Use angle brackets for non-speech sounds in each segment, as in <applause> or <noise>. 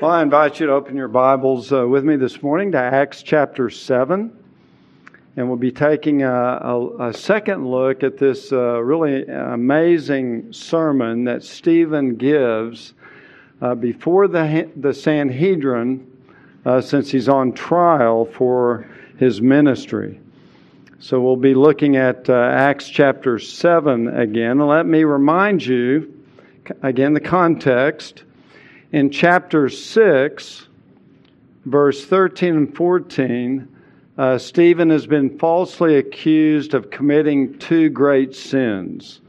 Well, I invite you to open your Bibles uh, with me this morning to Acts chapter 7. And we'll be taking a, a, a second look at this uh, really amazing sermon that Stephen gives uh, before the, the Sanhedrin uh, since he's on trial for his ministry. So we'll be looking at uh, Acts chapter 7 again. let me remind you, again, the context. In chapter 6, verse 13 and 14, uh, Stephen has been falsely accused of committing two great sins.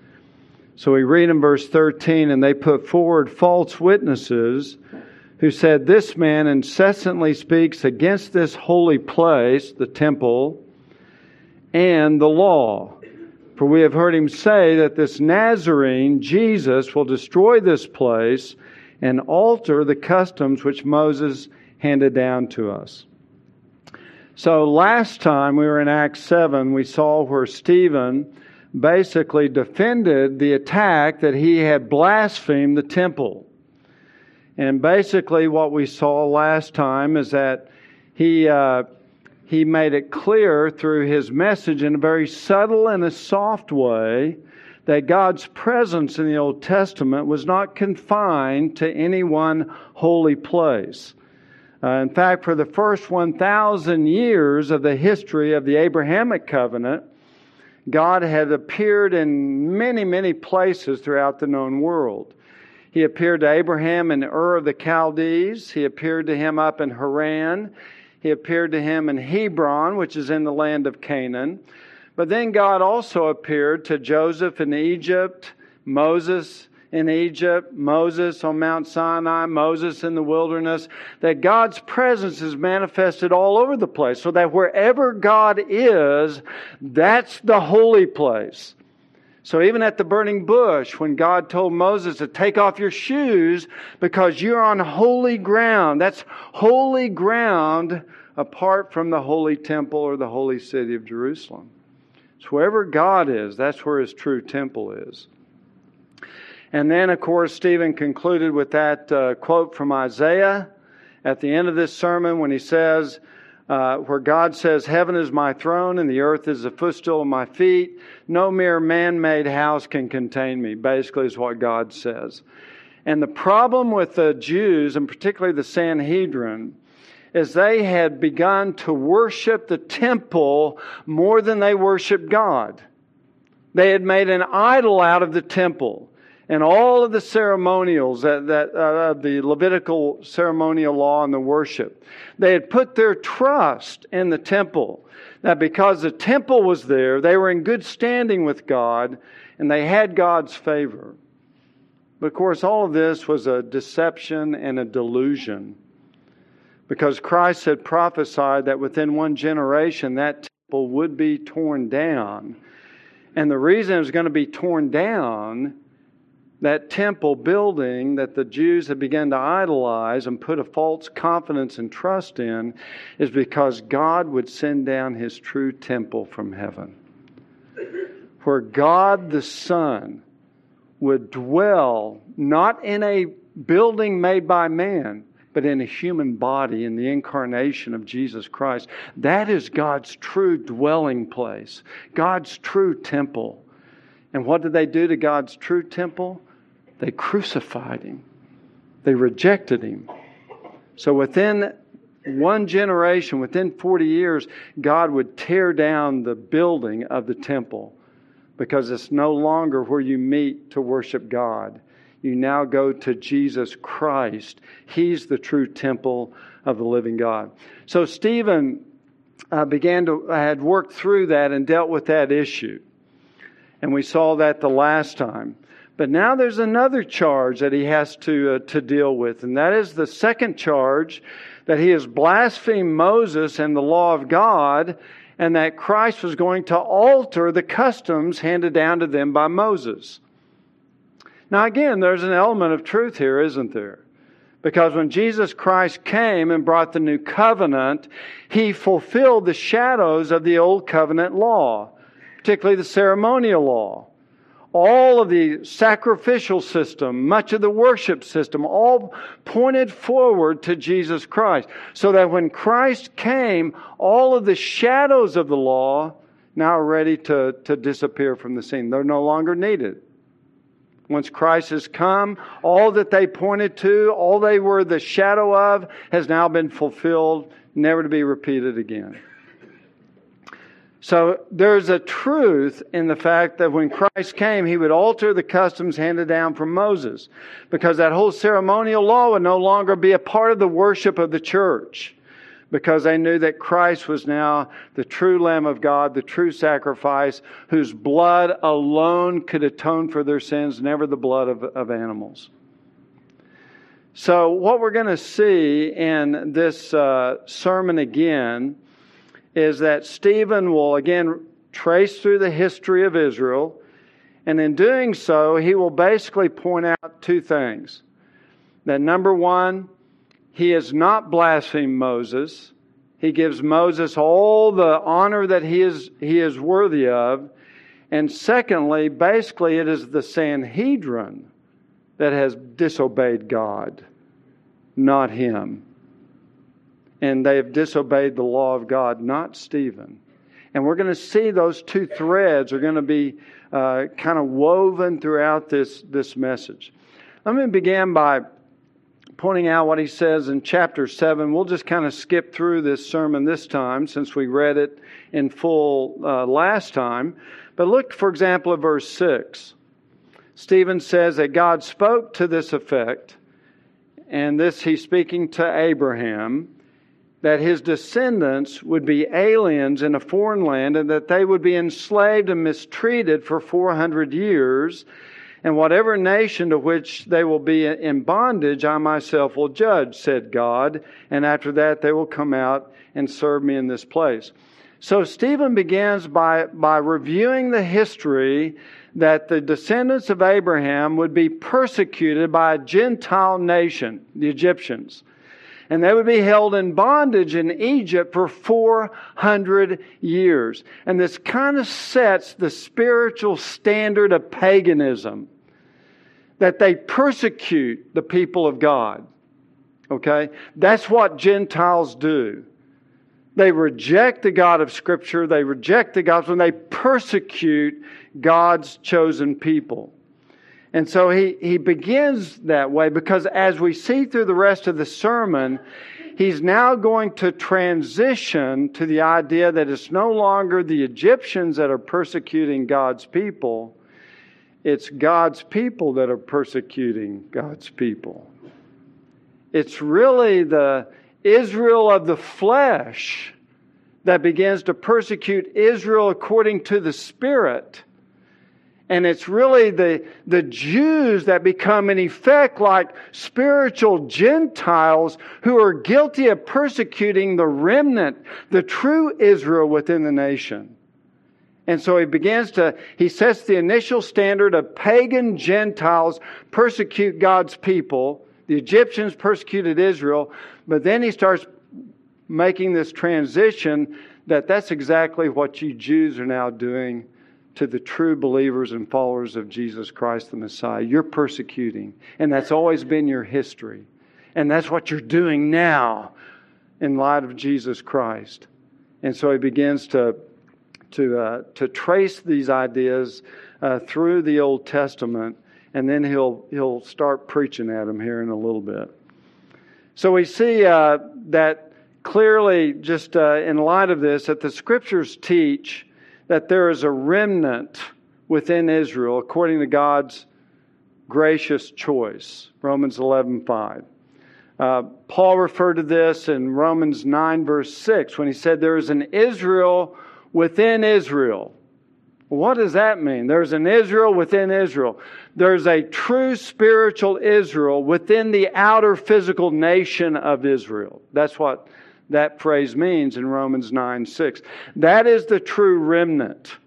So we read in verse 13, and they put forward false witnesses who said, This man incessantly speaks against this holy place, the temple, and the law. For we have heard him say that this Nazarene, Jesus, will destroy this place and alter the customs which Moses handed down to us. So last time we were in Acts 7, we saw where Stephen basically defended the attack that he had blasphemed the temple. And basically, what we saw last time is that he, uh, he made it clear through his message in a very subtle and a soft way that God's presence in the Old Testament was not confined to any one holy place. Uh, in fact, for the first 1,000 years of the history of the Abrahamic covenant, God had appeared in many, many places throughout the known world. He appeared to Abraham in Ur of the Chaldees. He appeared to him up in Haran. He appeared to him in Hebron, which is in the land of Canaan. But then God also appeared to Joseph in Egypt, Moses in Egypt, Moses on Mount Sinai, Moses in the wilderness, that God's presence is manifested all over the place, so that wherever God is, that's the holy place. So even at the burning bush, when God told Moses to take off your shoes because you're on holy ground, that's holy ground apart from the holy temple or the holy city of Jerusalem. So wherever God is, that's where his true temple is. And then, of course, Stephen concluded with that uh, quote from Isaiah at the end of this sermon when he says, uh, where God says, Heaven is my throne and the earth is the footstool of my feet. No mere man made house can contain me, basically, is what God says. And the problem with the Jews, and particularly the Sanhedrin, is they had begun to worship the temple more than they worshiped God. They had made an idol out of the temple and all of the ceremonials that, that uh, the Levitical ceremonial law and the worship. They had put their trust in the temple. That because the temple was there, they were in good standing with God and they had God's favor. But of course, all of this was a deception and a delusion because Christ had prophesied that within one generation that temple would be torn down. And the reason it was going to be torn down, that temple building that the Jews had begun to idolize and put a false confidence and trust in, is because God would send down his true temple from heaven. Where God the Son would dwell not in a building made by man, but in a human body in the incarnation of Jesus Christ. That is God's true dwelling place, God's true temple. And what did they do to God's true temple? They crucified him, they rejected him. So within one generation, within 40 years, God would tear down the building of the temple because it's no longer where you meet to worship God you now go to Jesus Christ. He's the true temple of the living God. So Stephen uh, began to had worked through that and dealt with that issue, and we saw that the last time. But now there's another charge that he has to uh, to deal with, and that is the second charge that he has blasphemed Moses and the law of God, and that Christ was going to alter the customs handed down to them by Moses. Now, again, there's an element of truth here, isn't there? Because when Jesus Christ came and brought the new covenant, he fulfilled the shadows of the old covenant law, particularly the ceremonial law. all of the sacrificial system, much of the worship system, all pointed forward to Jesus Christ. So that when Christ came, all of the shadows of the law now are ready to, to disappear from the scene. They're no longer needed. Once Christ has come, all that they pointed to, all they were the shadow of, has now been fulfilled, never to be repeated again. So there's a truth in the fact that when Christ came, he would alter the customs handed down from Moses because that whole ceremonial law would no longer be a part of the worship of the church because they knew that Christ was now the true Lamb of God, the true sacrifice, whose blood alone could atone for their sins, never the blood of, of animals. So, what we're going to see in this uh, sermon again is that Stephen will again trace through the history of Israel, and in doing so, he will basically point out two things. That number one, he has not blasphemed Moses. He gives Moses all the honor that he is, he is worthy of. And secondly, basically, it is the Sanhedrin that has disobeyed God, not him and they have disobeyed the law of God, not Stephen. And we're going to see those two threads are going to be uh, kind of woven throughout this, this message. Let me begin by pointing out what he says in chapter 7. We'll just kind of skip through this sermon this time since we read it in full uh, last time. But look, for example, at verse 6. Stephen says that God spoke to this effect, and this he's speaking to Abraham that his descendants would be aliens in a foreign land and that they would be enslaved and mistreated for 400 years. And whatever nation to which they will be in bondage, I myself will judge, said God. And after that, they will come out and serve me in this place. So Stephen begins by, by reviewing the history that the descendants of Abraham would be persecuted by a Gentile nation, the Egyptians and they would be held in bondage in Egypt for 400 years. And this kind of sets the spiritual standard of paganism that they persecute the people of God. Okay? That's what Gentiles do. They reject the God of Scripture, they reject the gospel, and they persecute God's chosen people. And so he, he begins that way because as we see through the rest of the sermon, he's now going to transition to the idea that it's no longer the Egyptians that are persecuting God's people, it's God's people that are persecuting God's people. It's really the Israel of the flesh that begins to persecute Israel according to the Spirit and it's really the, the Jews that become, in effect, like spiritual Gentiles who are guilty of persecuting the remnant, the true Israel within the nation. And so he begins to, he sets the initial standard of pagan Gentiles persecute God's people. The Egyptians persecuted Israel, but then he starts making this transition that that's exactly what you Jews are now doing to the true believers and followers of Jesus Christ the Messiah. You're persecuting, and that's always been your history. And that's what you're doing now in light of Jesus Christ. And so he begins to, to, uh, to trace these ideas uh, through the Old Testament, and then he'll, he'll start preaching at them here in a little bit. So we see uh, that clearly, just uh, in light of this, that the scriptures teach that there is a remnant within Israel according to God's gracious choice. Romans 11 5. Uh, Paul referred to this in Romans 9, verse 6, when he said, There is an Israel within Israel. What does that mean? There's an Israel within Israel. There's a true spiritual Israel within the outer physical nation of Israel. That's what that phrase means in Romans 9 6. That is the true remnant.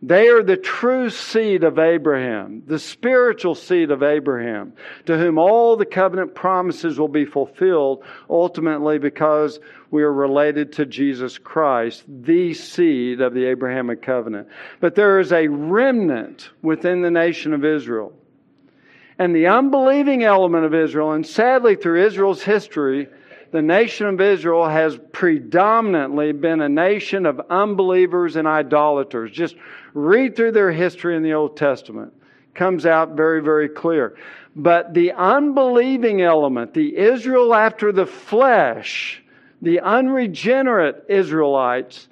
They are the true seed of Abraham, the spiritual seed of Abraham, to whom all the covenant promises will be fulfilled ultimately because we are related to Jesus Christ, the seed of the Abrahamic covenant. But there is a remnant within the nation of Israel. And the unbelieving element of Israel, and sadly through Israel's history, the nation of Israel has predominantly been a nation of unbelievers and idolaters. Just read through their history in the Old Testament. Comes out very, very clear. But the unbelieving element, the Israel after the flesh, the unregenerate Israelites,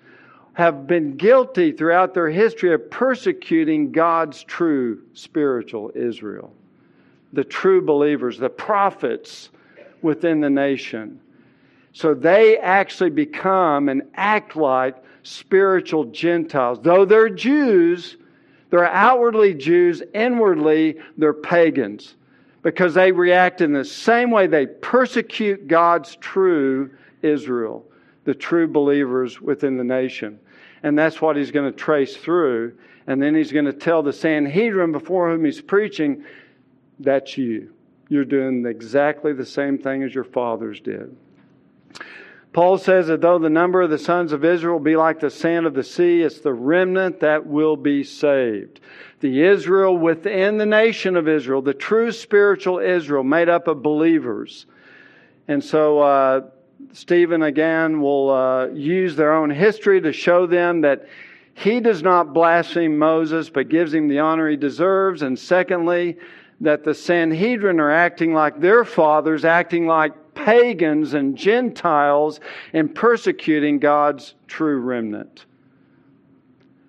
have been guilty throughout their history of persecuting God's true spiritual Israel. The true believers, the prophets within the nation. So they actually become and act like spiritual Gentiles. Though they're Jews, they're outwardly Jews, inwardly they're pagans because they react in the same way they persecute God's true Israel, the true believers within the nation. And that's what he's going to trace through. And then he's going to tell the Sanhedrin before whom he's preaching, that's you. You're doing exactly the same thing as your fathers did. Paul says that though the number of the sons of Israel be like the sand of the sea, it's the remnant that will be saved. The Israel within the nation of Israel, the true spiritual Israel, made up of believers. And so, uh, Stephen again will uh, use their own history to show them that he does not blaspheme Moses, but gives him the honor he deserves. And secondly, that the Sanhedrin are acting like their fathers, acting like pagans and Gentiles in persecuting God's true remnant.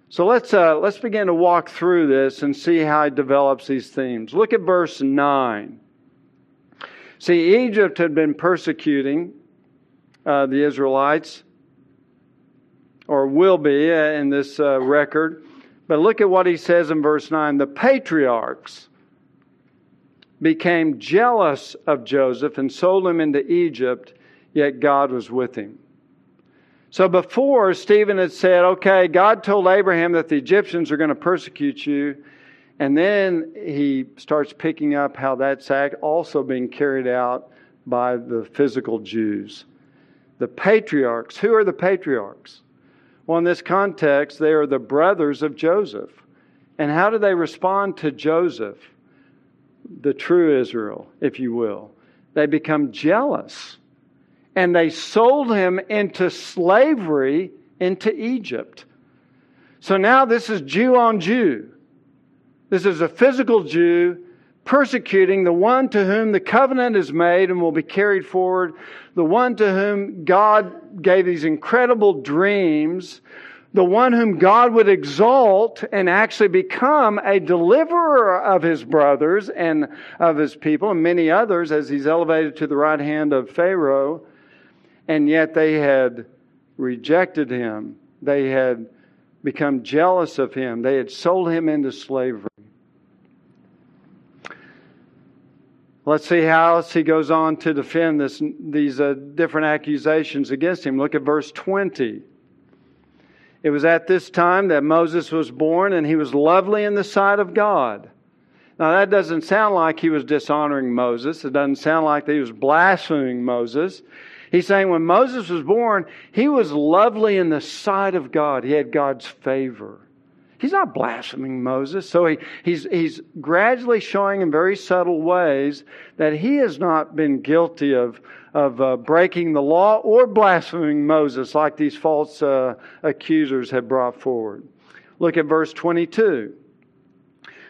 So let's, uh, let's begin to walk through this and see how he develops these themes. Look at verse 9. See, Egypt had been persecuting uh, the Israelites, or will be uh, in this uh, record. But look at what he says in verse 9. The patriarchs became jealous of Joseph and sold him into Egypt, yet God was with him. So before, Stephen had said, okay, God told Abraham that the Egyptians are going to persecute you. And then he starts picking up how that's also being carried out by the physical Jews. The patriarchs. Who are the patriarchs? Well, in this context, they are the brothers of Joseph. And how do they respond to Joseph? The true Israel, if you will. They become jealous. And they sold him into slavery into Egypt. So now this is Jew on Jew. This is a physical Jew persecuting the one to whom the covenant is made and will be carried forward, the one to whom God gave these incredible dreams, the one whom God would exalt and actually become a deliverer of his brothers and of his people and many others as he's elevated to the right hand of Pharaoh. And yet they had rejected him. They had become jealous of him. They had sold him into slavery. Let's see how else he goes on to defend this, these uh, different accusations against him. Look at verse 20. It was at this time that Moses was born, and he was lovely in the sight of God. Now, that doesn't sound like he was dishonoring Moses. It doesn't sound like he was blaspheming Moses. He's saying when Moses was born, he was lovely in the sight of God. He had God's favor. He's not blaspheming Moses. So he, he's, he's gradually showing in very subtle ways that he has not been guilty of, of uh, breaking the law or blaspheming Moses like these false uh, accusers have brought forward. Look at verse 22.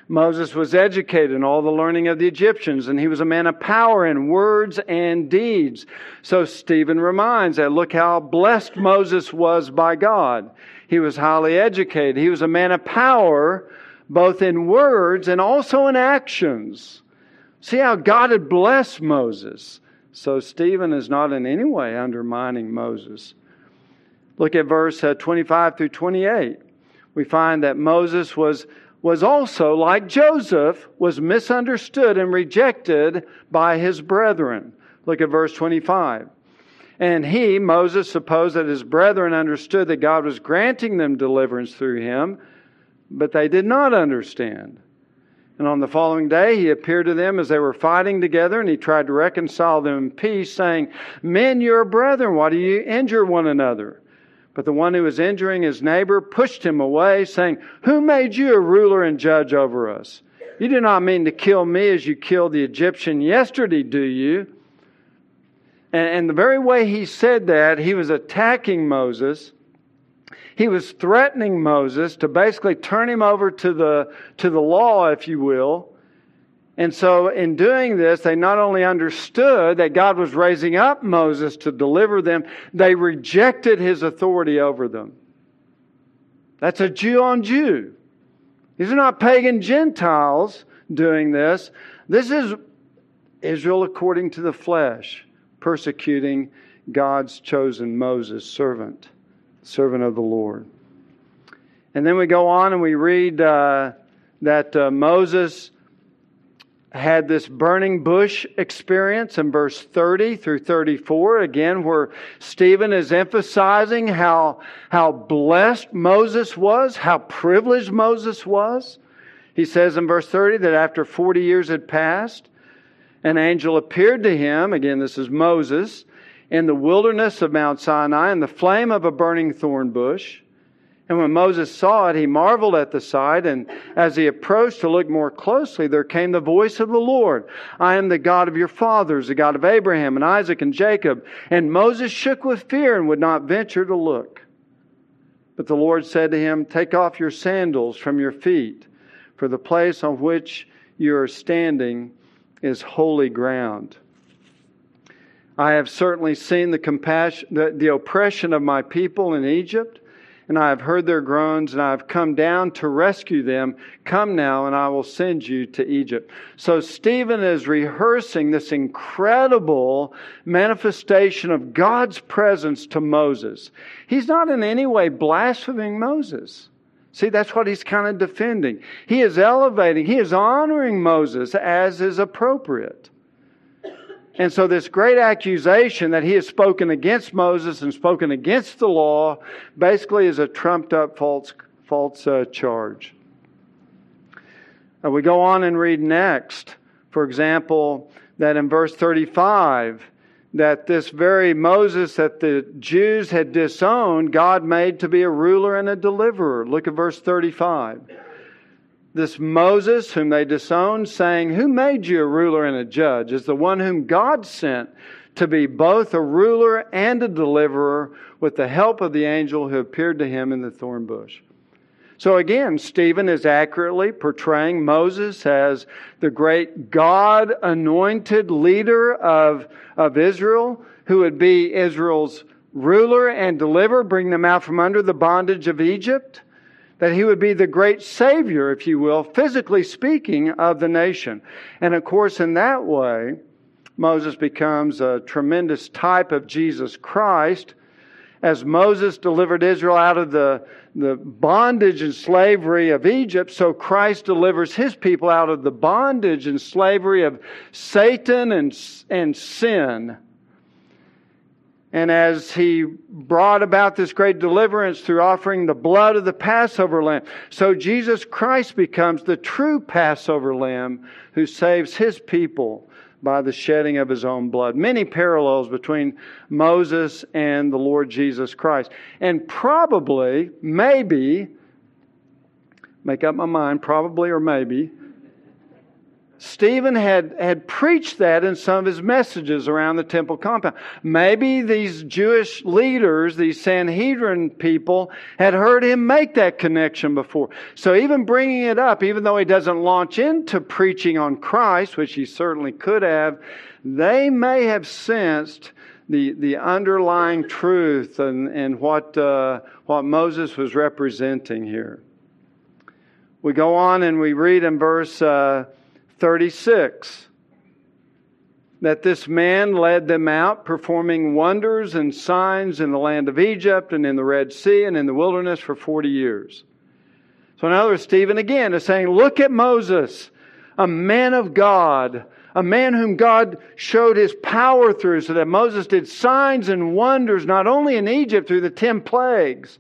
Moses was educated in all the learning of the Egyptians, and he was a man of power in words and deeds. So Stephen reminds that look how blessed Moses was by God. He was highly educated. He was a man of power, both in words and also in actions. See how God had blessed Moses. So Stephen is not in any way undermining Moses. Look at verse uh, 25 through 28. We find that Moses was, was also, like Joseph, was misunderstood and rejected by his brethren. Look at verse 25. And he, Moses, supposed that his brethren understood that God was granting them deliverance through him, but they did not understand. And on the following day, he appeared to them as they were fighting together, and he tried to reconcile them in peace, saying, Men, you are brethren, why do you injure one another? But the one who was injuring his neighbor pushed him away, saying, Who made you a ruler and judge over us? You do not mean to kill me as you killed the Egyptian yesterday, do you? And, and the very way he said that, he was attacking Moses he was threatening Moses to basically turn him over to the, to the law, if you will. And so, in doing this, they not only understood that God was raising up Moses to deliver them, they rejected his authority over them. That's a Jew on Jew. These are not pagan Gentiles doing this. This is Israel according to the flesh, persecuting God's chosen Moses, servant servant of the Lord. And then we go on and we read uh, that uh, Moses had this burning bush experience in verse 30 through 34, again, where Stephen is emphasizing how, how blessed Moses was, how privileged Moses was. He says in verse 30 that after 40 years had passed, an angel appeared to him, again, this is Moses, in the wilderness of Mount Sinai in the flame of a burning thorn bush. And when Moses saw it, he marveled at the sight. And as he approached to look more closely, there came the voice of the Lord I am the God of your fathers, the God of Abraham and Isaac and Jacob. And Moses shook with fear and would not venture to look. But the Lord said to him, Take off your sandals from your feet, for the place on which you are standing is holy ground. I have certainly seen the compassion, the, the oppression of my people in Egypt, and I have heard their groans, and I have come down to rescue them. Come now, and I will send you to Egypt. So Stephen is rehearsing this incredible manifestation of God's presence to Moses. He's not in any way blaspheming Moses. See, that's what he's kind of defending. He is elevating, he is honoring Moses as is appropriate. And so, this great accusation that he has spoken against Moses and spoken against the law basically is a trumped up false, false uh, charge. Uh, we go on and read next, for example, that in verse 35, that this very Moses that the Jews had disowned, God made to be a ruler and a deliverer. Look at verse 35 this Moses, whom they disowned, saying, Who made you a ruler and a judge? is the one whom God sent to be both a ruler and a deliverer with the help of the angel who appeared to him in the thorn bush. So again, Stephen is accurately portraying Moses as the great God anointed leader of, of Israel, who would be Israel's ruler and deliverer, bring them out from under the bondage of Egypt that he would be the great savior, if you will, physically speaking, of the nation. And of course, in that way, Moses becomes a tremendous type of Jesus Christ. As Moses delivered Israel out of the, the bondage and slavery of Egypt, so Christ delivers his people out of the bondage and slavery of Satan and, and sin. And as he brought about this great deliverance through offering the blood of the Passover lamb, so Jesus Christ becomes the true Passover lamb who saves his people by the shedding of his own blood. Many parallels between Moses and the Lord Jesus Christ. And probably, maybe, make up my mind, probably or maybe, Stephen had, had preached that in some of his messages around the temple compound. Maybe these Jewish leaders, these Sanhedrin people, had heard him make that connection before. So even bringing it up, even though he doesn't launch into preaching on Christ, which he certainly could have, they may have sensed the, the underlying truth and, and what, uh, what Moses was representing here. We go on and we read in verse. Uh, 36 that this man led them out, performing wonders and signs in the land of Egypt and in the Red Sea and in the wilderness for 40 years. So, in other words, Stephen again is saying, Look at Moses, a man of God, a man whom God showed his power through, so that Moses did signs and wonders not only in Egypt through the 10 plagues,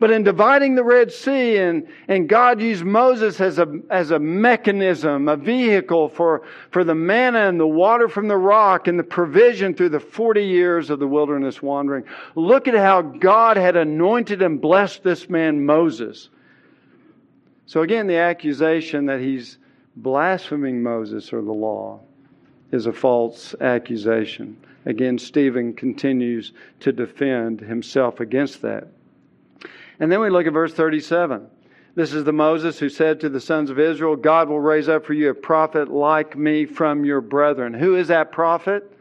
But in dividing the Red Sea, and, and God used Moses as a, as a mechanism, a vehicle for, for the manna and the water from the rock and the provision through the 40 years of the wilderness wandering. Look at how God had anointed and blessed this man, Moses. So again, the accusation that he's blaspheming Moses or the law is a false accusation. Again, Stephen continues to defend himself against that. And then we look at verse 37. This is the Moses who said to the sons of Israel, God will raise up for you a prophet like me from your brethren. Who is that prophet?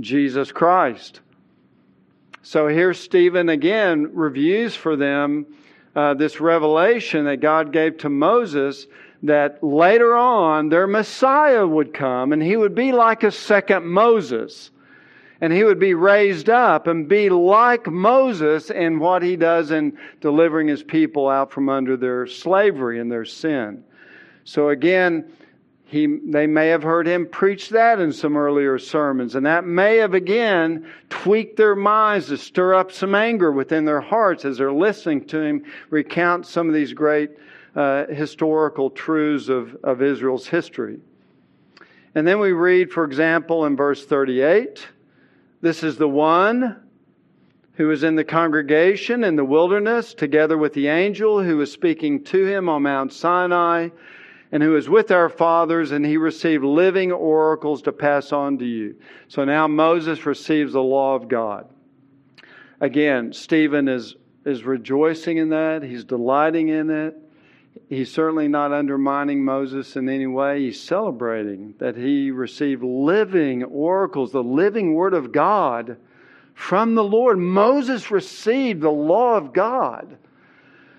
Jesus Christ. So here Stephen again reviews for them uh, this revelation that God gave to Moses that later on their Messiah would come and he would be like a second Moses and he would be raised up and be like Moses in what he does in delivering his people out from under their slavery and their sin. So again, he, they may have heard him preach that in some earlier sermons, and that may have again tweaked their minds to stir up some anger within their hearts as they're listening to him recount some of these great uh, historical truths of, of Israel's history. And then we read, for example, in verse 38 this is the one who was in the congregation in the wilderness together with the angel who was speaking to him on Mount Sinai and who was with our fathers, and he received living oracles to pass on to you. So now Moses receives the law of God. Again, Stephen is, is rejoicing in that, he's delighting in it. He's certainly not undermining Moses in any way. He's celebrating that he received living oracles, the living word of God from the Lord. Moses received the law of God.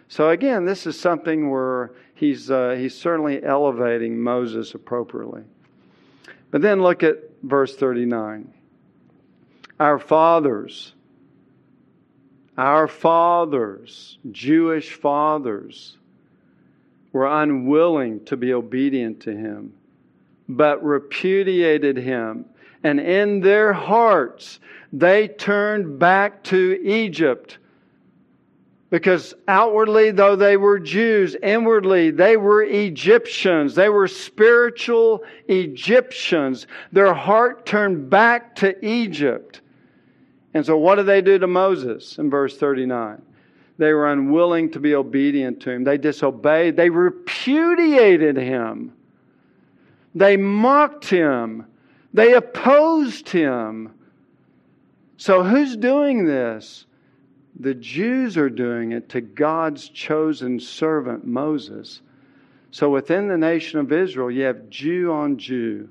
So again, this is something where he's, uh, he's certainly elevating Moses appropriately. But then look at verse 39. Our fathers, our fathers, Jewish fathers, were unwilling to be obedient to him, but repudiated him. And in their hearts, they turned back to Egypt. Because outwardly, though they were Jews, inwardly they were Egyptians. They were spiritual Egyptians. Their heart turned back to Egypt. And so, what did they do to Moses in verse 39? They were unwilling to be obedient to him. They disobeyed. They repudiated him. They mocked him. They opposed him. So, who's doing this? The Jews are doing it to God's chosen servant, Moses. So, within the nation of Israel, you have Jew on Jew.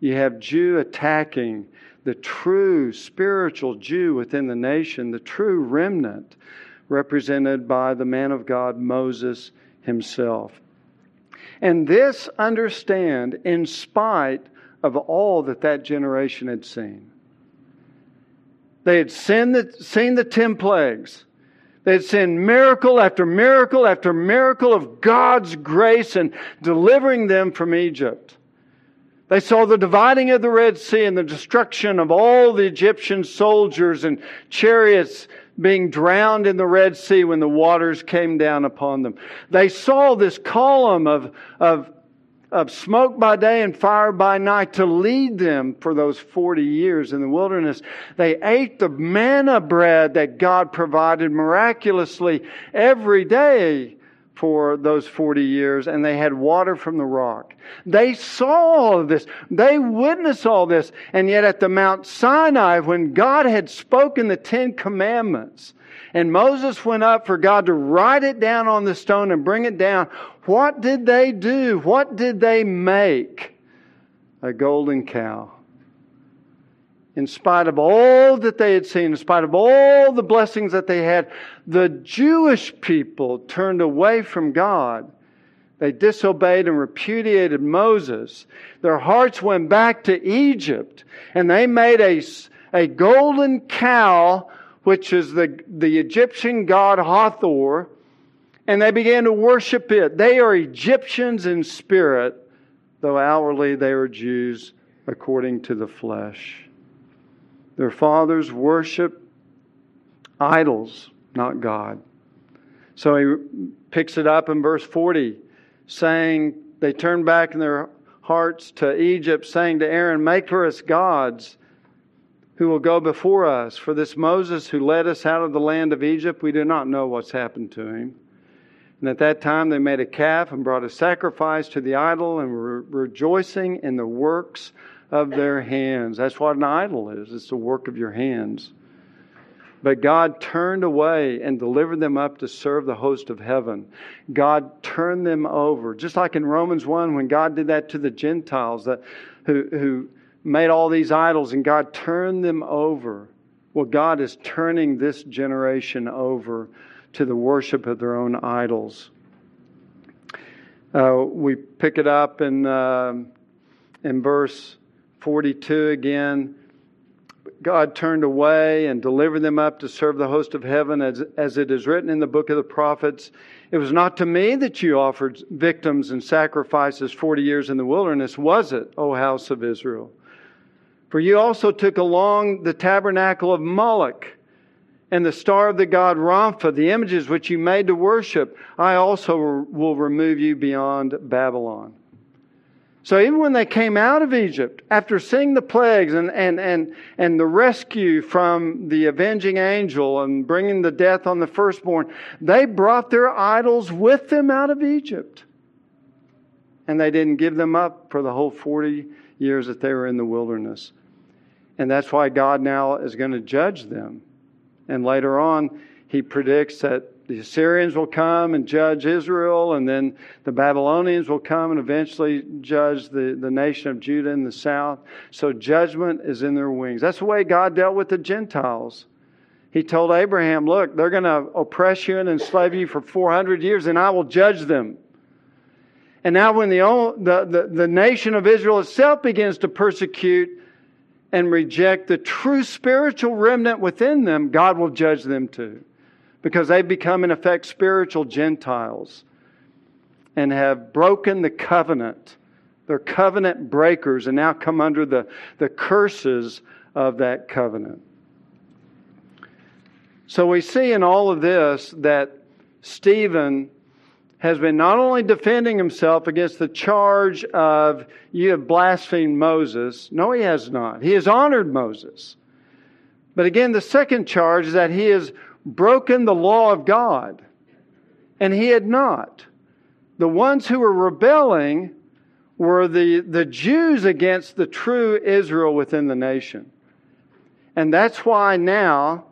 You have Jew attacking the true spiritual Jew within the nation, the true remnant represented by the man of God, Moses himself. And this understand in spite of all that that generation had seen. They had seen the, seen the ten plagues. They had seen miracle after miracle after miracle of God's grace and delivering them from Egypt. They saw the dividing of the Red Sea and the destruction of all the Egyptian soldiers and chariots being drowned in the Red Sea when the waters came down upon them. They saw this column of, of, of smoke by day and fire by night to lead them for those 40 years in the wilderness. They ate the manna bread that God provided miraculously every day for those 40 years and they had water from the rock. They saw all of this. They witnessed all this. And yet at the Mount Sinai, when God had spoken the Ten Commandments, and Moses went up for God to write it down on the stone and bring it down, what did they do? What did they make? A golden cow in spite of all that they had seen, in spite of all the blessings that they had, the Jewish people turned away from God. They disobeyed and repudiated Moses. Their hearts went back to Egypt, and they made a, a golden cow, which is the, the Egyptian god Hathor, and they began to worship it. They are Egyptians in spirit, though outwardly they are Jews according to the flesh. Their fathers worship idols, not God. So he picks it up in verse 40, saying, They turned back in their hearts to Egypt, saying to Aaron, Make for us gods who will go before us. For this Moses who led us out of the land of Egypt, we do not know what's happened to him. And at that time they made a calf and brought a sacrifice to the idol and were rejoicing in the works of their hands. That's what an idol is it's the work of your hands. But God turned away and delivered them up to serve the host of heaven. God turned them over. Just like in Romans 1, when God did that to the Gentiles that, who, who made all these idols and God turned them over. Well, God is turning this generation over to the worship of their own idols. Uh, we pick it up in, uh, in verse 42 again. God turned away and delivered them up to serve the host of heaven, as, as it is written in the book of the prophets. It was not to me that you offered victims and sacrifices 40 years in the wilderness, was it, O house of Israel? For you also took along the tabernacle of Moloch and the star of the god Rempha, the images which you made to worship. I also will remove you beyond Babylon. So even when they came out of Egypt, after seeing the plagues and, and, and, and the rescue from the avenging angel and bringing the death on the firstborn, they brought their idols with them out of Egypt. And they didn't give them up for the whole 40 years that they were in the wilderness. And that's why God now is going to judge them. And later on, he predicts that the Assyrians will come and judge Israel, and then the Babylonians will come and eventually judge the, the nation of Judah in the south. So judgment is in their wings. That's the way God dealt with the Gentiles. He told Abraham, Look, they're going to oppress you and enslave you for 400 years, and I will judge them. And now, when the, the, the, the nation of Israel itself begins to persecute and reject the true spiritual remnant within them, God will judge them too. Because they've become, in effect, spiritual Gentiles and have broken the covenant. They're covenant breakers and now come under the, the curses of that covenant. So we see in all of this that Stephen has been not only defending himself against the charge of you have blasphemed Moses. No, he has not. He has honored Moses. But again, the second charge is that he has broken the law of God. And he had not. The ones who were rebelling were the, the Jews against the true Israel within the nation. And that's why now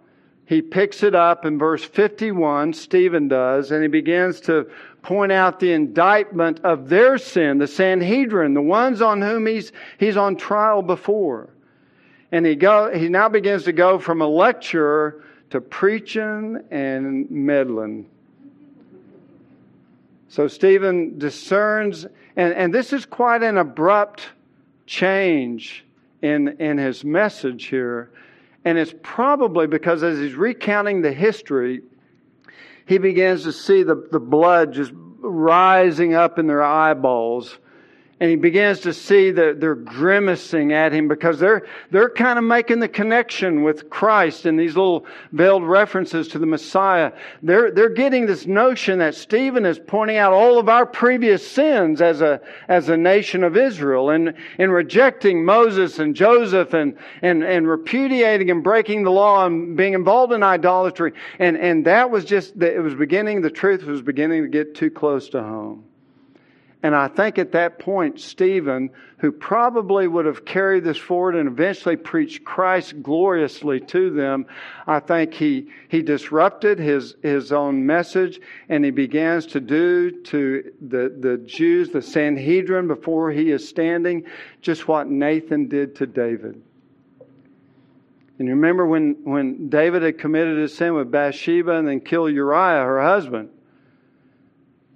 he picks it up in verse 51, Stephen does, and he begins to point out the indictment of their sin, the Sanhedrin, the ones on whom he's, he's on trial before. And he, go, he now begins to go from a lecturer to preaching and meddling. So Stephen discerns, and, and this is quite an abrupt change in, in his message here. And it's probably because as he's recounting the history, he begins to see the, the blood just rising up in their eyeballs and he begins to see that they're grimacing at him because they're, they're kind of making the connection with Christ in these little veiled references to the Messiah. They're, they're getting this notion that Stephen is pointing out all of our previous sins as a, as a nation of Israel and in rejecting Moses and Joseph and, and, and repudiating and breaking the law and being involved in idolatry. And, and that was just, it was beginning, the truth was beginning to get too close to home. And I think at that point, Stephen, who probably would have carried this forward and eventually preached Christ gloriously to them, I think he, he disrupted his, his own message and he begins to do to the, the Jews, the Sanhedrin, before he is standing, just what Nathan did to David. And you remember when, when David had committed his sin with Bathsheba and then killed Uriah, her husband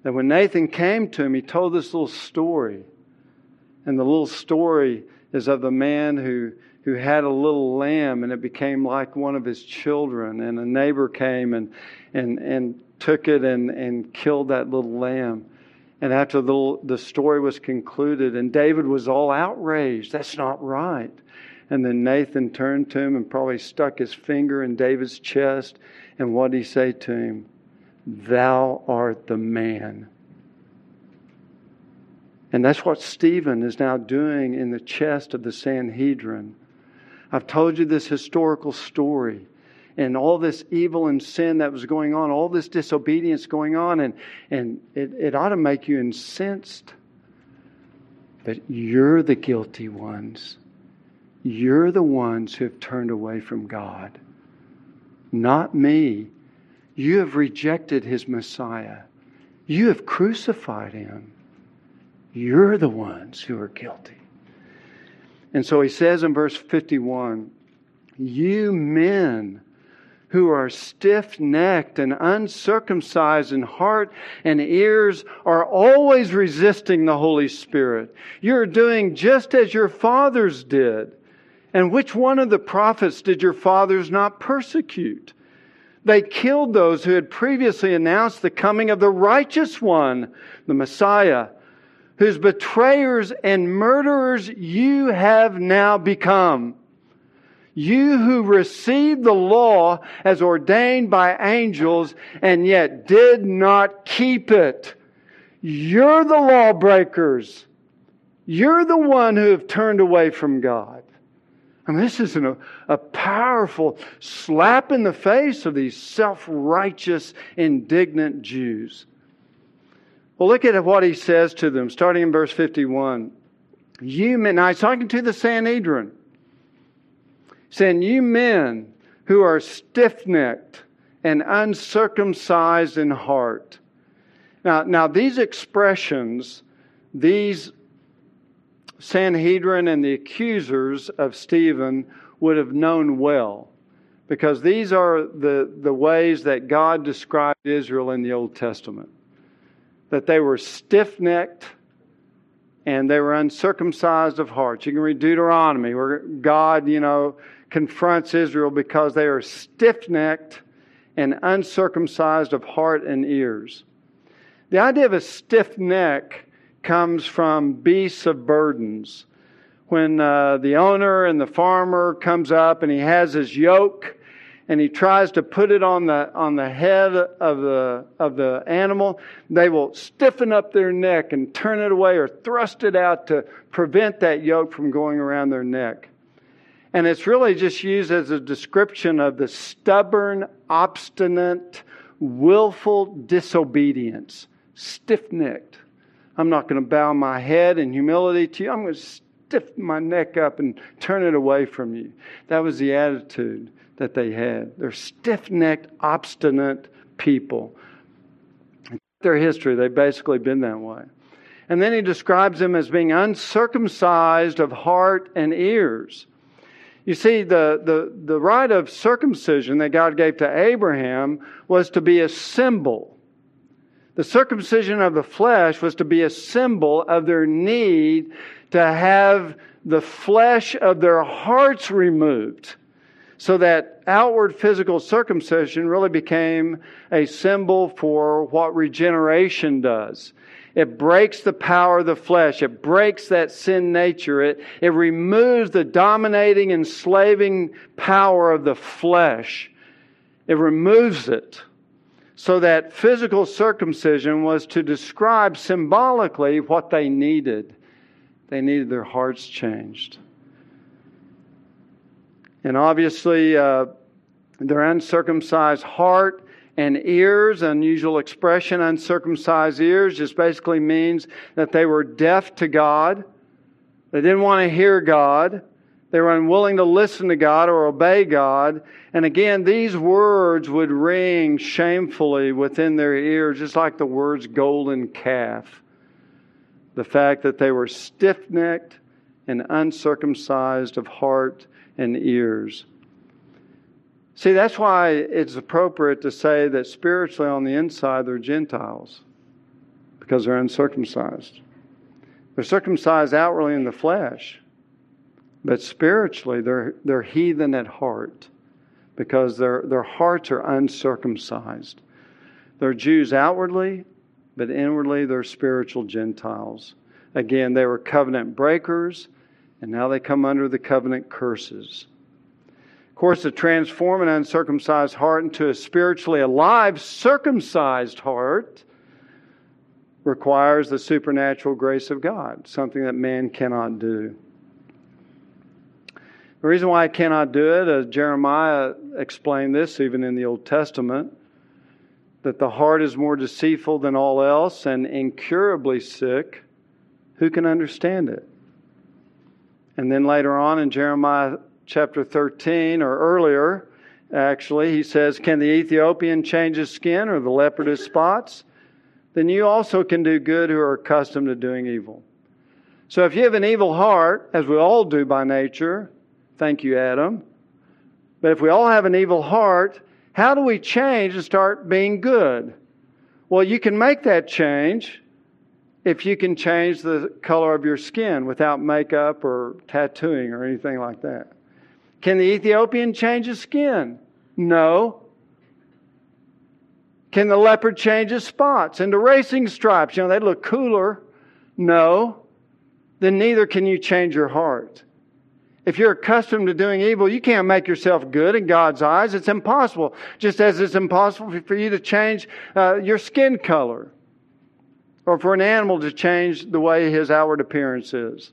that when Nathan came to him, he told this little story. And the little story is of the man who, who had a little lamb and it became like one of his children. And a neighbor came and, and, and took it and, and killed that little lamb. And after the, the story was concluded, and David was all outraged, that's not right. And then Nathan turned to him and probably stuck his finger in David's chest. And what did he say to him? Thou art the man. And that's what Stephen is now doing in the chest of the Sanhedrin. I've told you this historical story and all this evil and sin that was going on, all this disobedience going on, and, and it, it ought to make you incensed. But you're the guilty ones. You're the ones who have turned away from God, not me. You have rejected his Messiah. You have crucified him. You're the ones who are guilty. And so he says in verse 51 You men who are stiff necked and uncircumcised in heart and ears are always resisting the Holy Spirit. You're doing just as your fathers did. And which one of the prophets did your fathers not persecute? They killed those who had previously announced the coming of the righteous one, the Messiah whose betrayers and murderers you have now become. You who received the law as ordained by angels and yet did not keep it. You're the lawbreakers. You're the one who have turned away from God. I mean, this is an, a powerful slap in the face of these self righteous, indignant Jews. Well, look at what he says to them, starting in verse 51. You men, now he's talking to the Sanhedrin, saying, You men who are stiff necked and uncircumcised in heart. Now, now, these expressions, these Sanhedrin and the accusers of Stephen would have known well because these are the, the ways that God described Israel in the Old Testament that they were stiff necked and they were uncircumcised of heart. You can read Deuteronomy where God, you know, confronts Israel because they are stiff necked and uncircumcised of heart and ears. The idea of a stiff neck comes from beasts of burdens. When uh, the owner and the farmer comes up and he has his yoke and he tries to put it on the, on the head of the, of the animal, they will stiffen up their neck and turn it away or thrust it out to prevent that yoke from going around their neck. And it's really just used as a description of the stubborn, obstinate, willful disobedience. Stiff necked. I'm not going to bow my head in humility to you. I'm going to stiff my neck up and turn it away from you. That was the attitude that they had. They're stiff necked, obstinate people. Their history, they've basically been that way. And then he describes them as being uncircumcised of heart and ears. You see, the, the, the rite of circumcision that God gave to Abraham was to be a symbol. The circumcision of the flesh was to be a symbol of their need to have the flesh of their hearts removed so that outward physical circumcision really became a symbol for what regeneration does. It breaks the power of the flesh. It breaks that sin nature. It, it removes the dominating, enslaving power of the flesh. It removes it. So that physical circumcision was to describe symbolically what they needed. They needed their hearts changed. And obviously, uh, their uncircumcised heart and ears, unusual expression, uncircumcised ears, just basically means that they were deaf to God. They didn't want to hear God. They were unwilling to listen to God or obey God. And again, these words would ring shamefully within their ears, just like the words golden calf. The fact that they were stiff necked and uncircumcised of heart and ears. See, that's why it's appropriate to say that spiritually on the inside they're Gentiles, because they're uncircumcised. They're circumcised outwardly in the flesh, but spiritually they're, they're heathen at heart, because their, their hearts are uncircumcised. They're Jews outwardly, but inwardly they're spiritual Gentiles. Again, they were covenant breakers and now they come under the covenant curses. Of course, to transform an uncircumcised heart into a spiritually alive, circumcised heart requires the supernatural grace of God, something that man cannot do. The reason why I cannot do it, as Jeremiah explained this even in the Old Testament, that the heart is more deceitful than all else and incurably sick. Who can understand it? And then later on in Jeremiah chapter 13, or earlier, actually, he says, Can the Ethiopian change his skin or the leopard his spots? Then you also can do good who are accustomed to doing evil. So if you have an evil heart, as we all do by nature, thank you, Adam. But if we all have an evil heart, how do we change and start being good? Well, you can make that change if you can change the color of your skin without makeup or tattooing or anything like that. Can the Ethiopian change his skin? No. Can the leopard change his spots into racing stripes? You know, they look cooler. No. Then neither can you change your heart. If you're accustomed to doing evil, you can't make yourself good in God's eyes. It's impossible. Just as it's impossible for you to change uh, your skin color or for an animal to change the way his outward appearance is.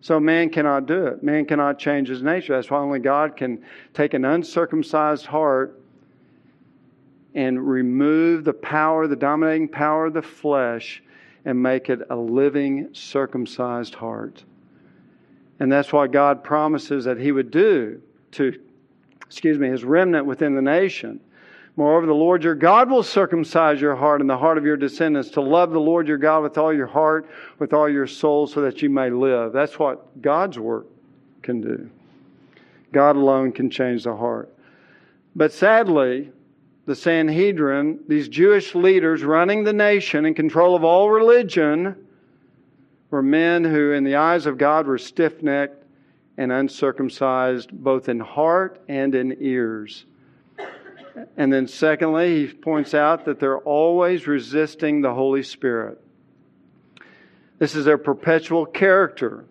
So man cannot do it. Man cannot change his nature. That's why only God can take an uncircumcised heart and remove the power, the dominating power of the flesh, and make it a living, circumcised heart. And that's what God promises that He would do to, excuse me, His remnant within the nation. Moreover, the Lord your God will circumcise your heart and the heart of your descendants to love the Lord your God with all your heart, with all your soul, so that you may live. That's what God's work can do. God alone can change the heart. But sadly, the Sanhedrin, these Jewish leaders running the nation in control of all religion, were men who, in the eyes of God, were stiff necked and uncircumcised, both in heart and in ears. And then, secondly, he points out that they're always resisting the Holy Spirit. This is their perpetual character.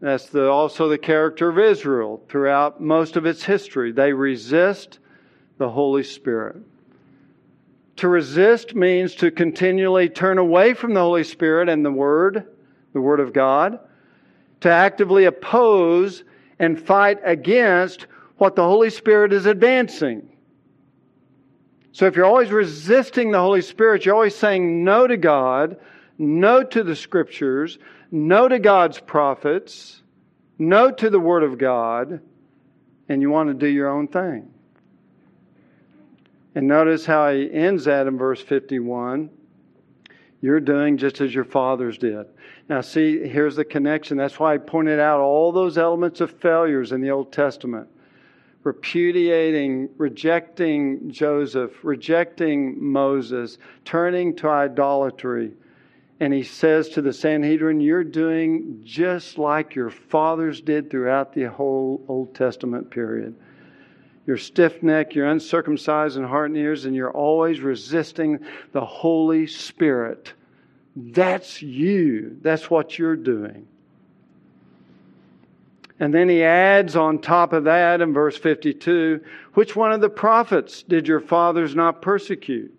That's the, also the character of Israel throughout most of its history. They resist the Holy Spirit. To resist means to continually turn away from the Holy Spirit and the Word, the Word of God, to actively oppose and fight against what the Holy Spirit is advancing. So if you're always resisting the Holy Spirit, you're always saying no to God, no to the Scriptures, no to God's prophets, no to the Word of God, and you want to do your own thing. And notice how he ends that in verse 51. You're doing just as your fathers did. Now, see, here's the connection. That's why I pointed out all those elements of failures in the Old Testament repudiating, rejecting Joseph, rejecting Moses, turning to idolatry. And he says to the Sanhedrin, You're doing just like your fathers did throughout the whole Old Testament period. You're stiff necked, you're uncircumcised in heart and ears, and you're always resisting the Holy Spirit. That's you. That's what you're doing. And then he adds on top of that in verse 52 Which one of the prophets did your fathers not persecute?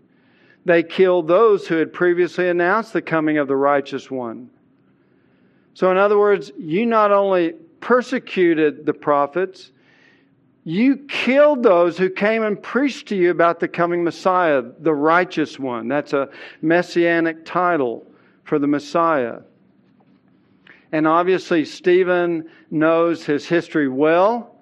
They killed those who had previously announced the coming of the righteous one. So, in other words, you not only persecuted the prophets, you killed those who came and preached to you about the coming Messiah, the righteous one. That's a messianic title for the Messiah. And obviously, Stephen knows his history well.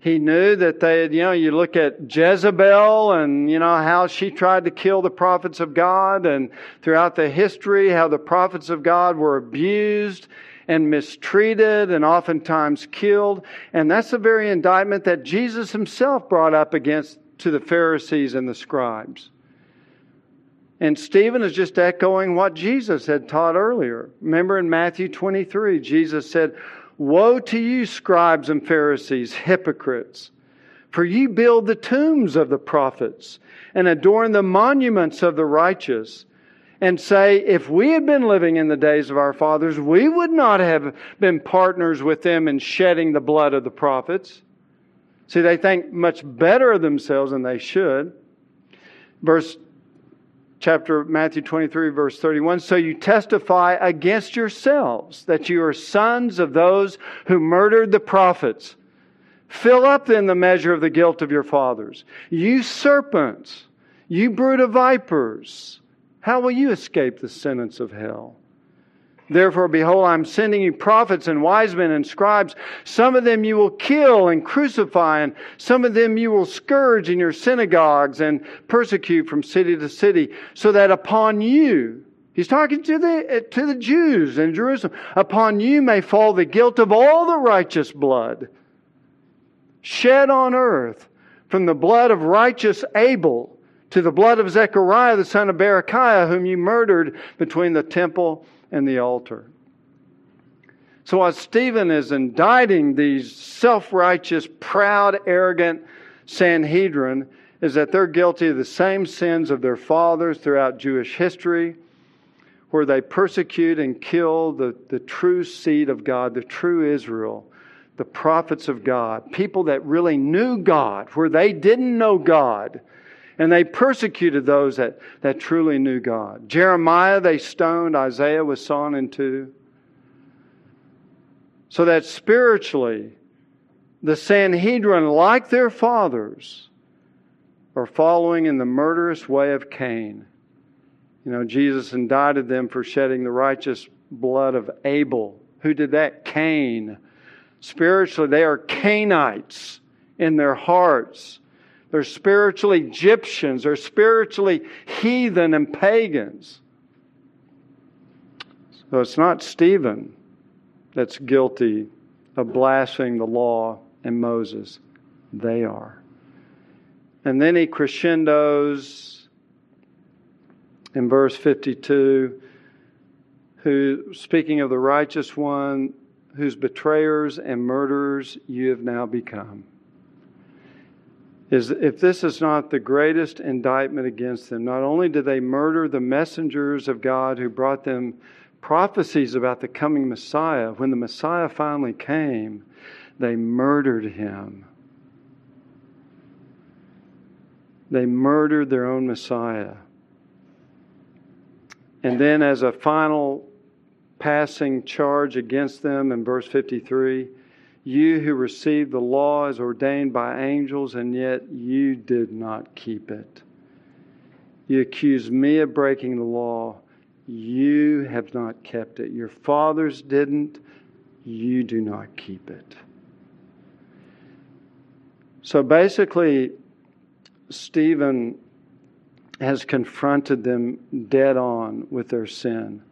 He knew that they, had, you know, you look at Jezebel and, you know, how she tried to kill the prophets of God, and throughout the history, how the prophets of God were abused and mistreated and oftentimes killed. And that's the very indictment that Jesus himself brought up against to the Pharisees and the scribes. And Stephen is just echoing what Jesus had taught earlier. Remember in Matthew 23, Jesus said, Woe to you, scribes and Pharisees, hypocrites! For you build the tombs of the prophets and adorn the monuments of the righteous and say, if we had been living in the days of our fathers, we would not have been partners with them in shedding the blood of the prophets. See, they think much better of themselves than they should. Verse chapter Matthew 23 verse 31 so you testify against yourselves that you are sons of those who murdered the prophets fill up then the measure of the guilt of your fathers you serpents you brood of vipers how will you escape the sentence of hell Therefore, behold, I'm sending you prophets and wise men and scribes. Some of them you will kill and crucify, and some of them you will scourge in your synagogues and persecute from city to city, so that upon you, he's talking to the, to the Jews in Jerusalem, upon you may fall the guilt of all the righteous blood shed on earth, from the blood of righteous Abel to the blood of Zechariah the son of Berechiah, whom you murdered between the temple and the altar. So, while Stephen is indicting these self righteous, proud, arrogant Sanhedrin, is that they're guilty of the same sins of their fathers throughout Jewish history, where they persecute and kill the, the true seed of God, the true Israel, the prophets of God, people that really knew God, where they didn't know God and they persecuted those that, that truly knew God. Jeremiah they stoned, Isaiah was sawn in two. So that spiritually, the Sanhedrin, like their fathers, are following in the murderous way of Cain. You know, Jesus indicted them for shedding the righteous blood of Abel. Who did that? Cain. Spiritually, they are Cainites in their hearts. They're spiritual Egyptians. They're spiritually heathen and pagans. So it's not Stephen that's guilty of blaspheming the law and Moses. They are. And then he crescendos in verse 52 who, speaking of the righteous one, whose betrayers and murderers you have now become is if this is not the greatest indictment against them, not only did they murder the messengers of God who brought them prophecies about the coming Messiah, when the Messiah finally came, they murdered him. They murdered their own Messiah. And then, as a final passing charge against them in verse 53, you who received the law as ordained by angels, and yet you did not keep it. You accuse me of breaking the law. You have not kept it. Your fathers didn't. You do not keep it. So basically, Stephen has confronted them dead on with their sin.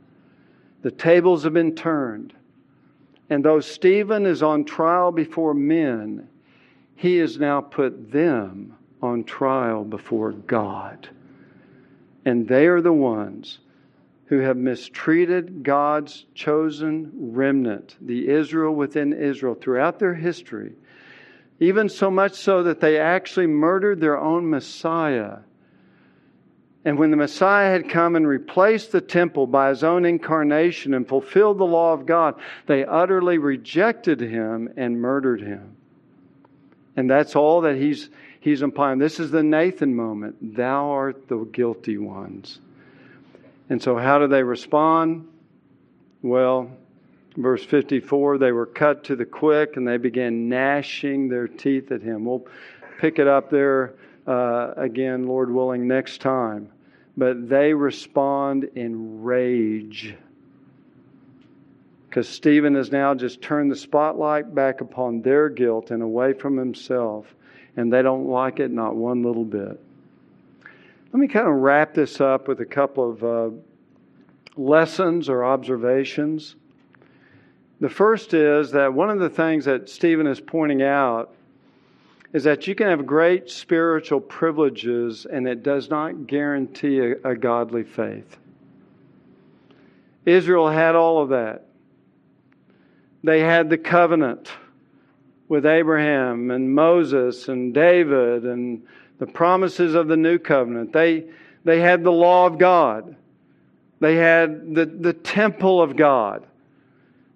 The tables have been turned. And though Stephen is on trial before men, he has now put them on trial before God. And they are the ones who have mistreated God's chosen remnant, the Israel within Israel, throughout their history, even so much so that they actually murdered their own Messiah and when the Messiah had come and replaced the temple by his own incarnation and fulfilled the law of God, they utterly rejected him and murdered him. And that's all that he's, he's implying. This is the Nathan moment. Thou art the guilty ones. And so, how do they respond? Well, verse 54 they were cut to the quick and they began gnashing their teeth at him. We'll pick it up there uh, again, Lord willing, next time but they respond in rage. Because Stephen has now just turned the spotlight back upon their guilt and away from himself, and they don't like it not one little bit. Let me kind of wrap this up with a couple of uh, lessons or observations. The first is that one of the things that Stephen is pointing out is that you can have great spiritual privileges and it does not guarantee a, a, godly faith. Israel had all of that. They had the covenant with Abraham and Moses and David and the promises of the new covenant. They, they had the law of God. They had the, the temple of God.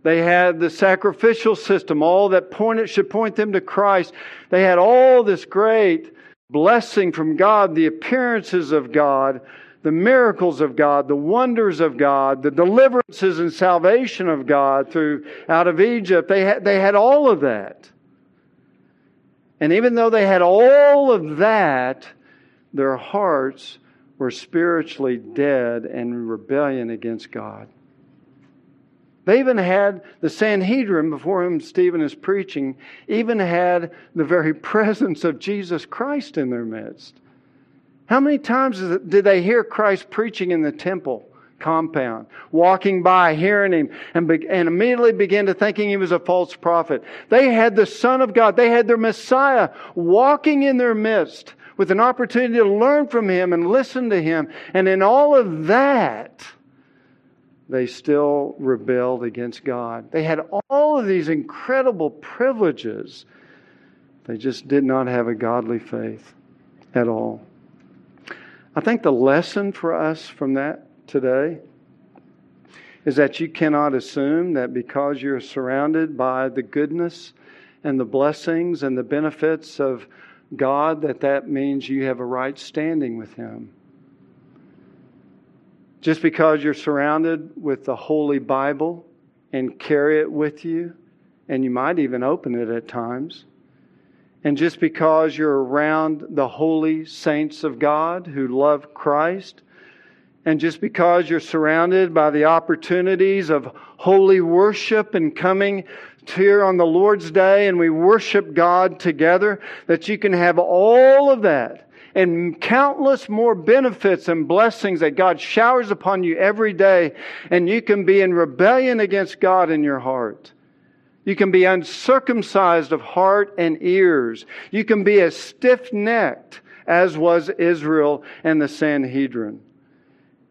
They had the sacrificial system, all that pointed, should point them to Christ. They had all this great blessing from God, the appearances of God, the miracles of God, the wonders of God, the deliverances and salvation of God through out of Egypt. They had, they had all of that. And even though they had all of that, their hearts were spiritually dead and in rebellion against God. They even had the Sanhedrin, before whom Stephen is preaching, even had the very <laughs> presence of Jesus Christ in their midst. How many times did they hear Christ preaching in the temple compound, walking by, hearing him, and, be, and immediately begin to thinking he was a false prophet? They had the Son of God, they had their Messiah walking in their midst with an opportunity to learn from him and listen to him. And in all of that, they still rebelled against God. They had all of these incredible privileges. They just did not have a godly faith at all. I think the lesson for us from that today is that you cannot assume that because you're surrounded by the goodness and the blessings and the benefits of God that that means you have a right standing with him. Just because you're surrounded with the Holy Bible and carry it with you, and you might even open it at times, and just because you're around the holy saints of God who love Christ, and just because you're surrounded by the opportunities of holy worship and coming here on the Lord's Day and we worship God together, that you can have all of that and countless more benefits and blessings that God showers upon you every day, and you can be in rebellion against God in your heart. You can be uncircumcised of heart and ears. You can be as stiff necked as was Israel and the Sanhedrin.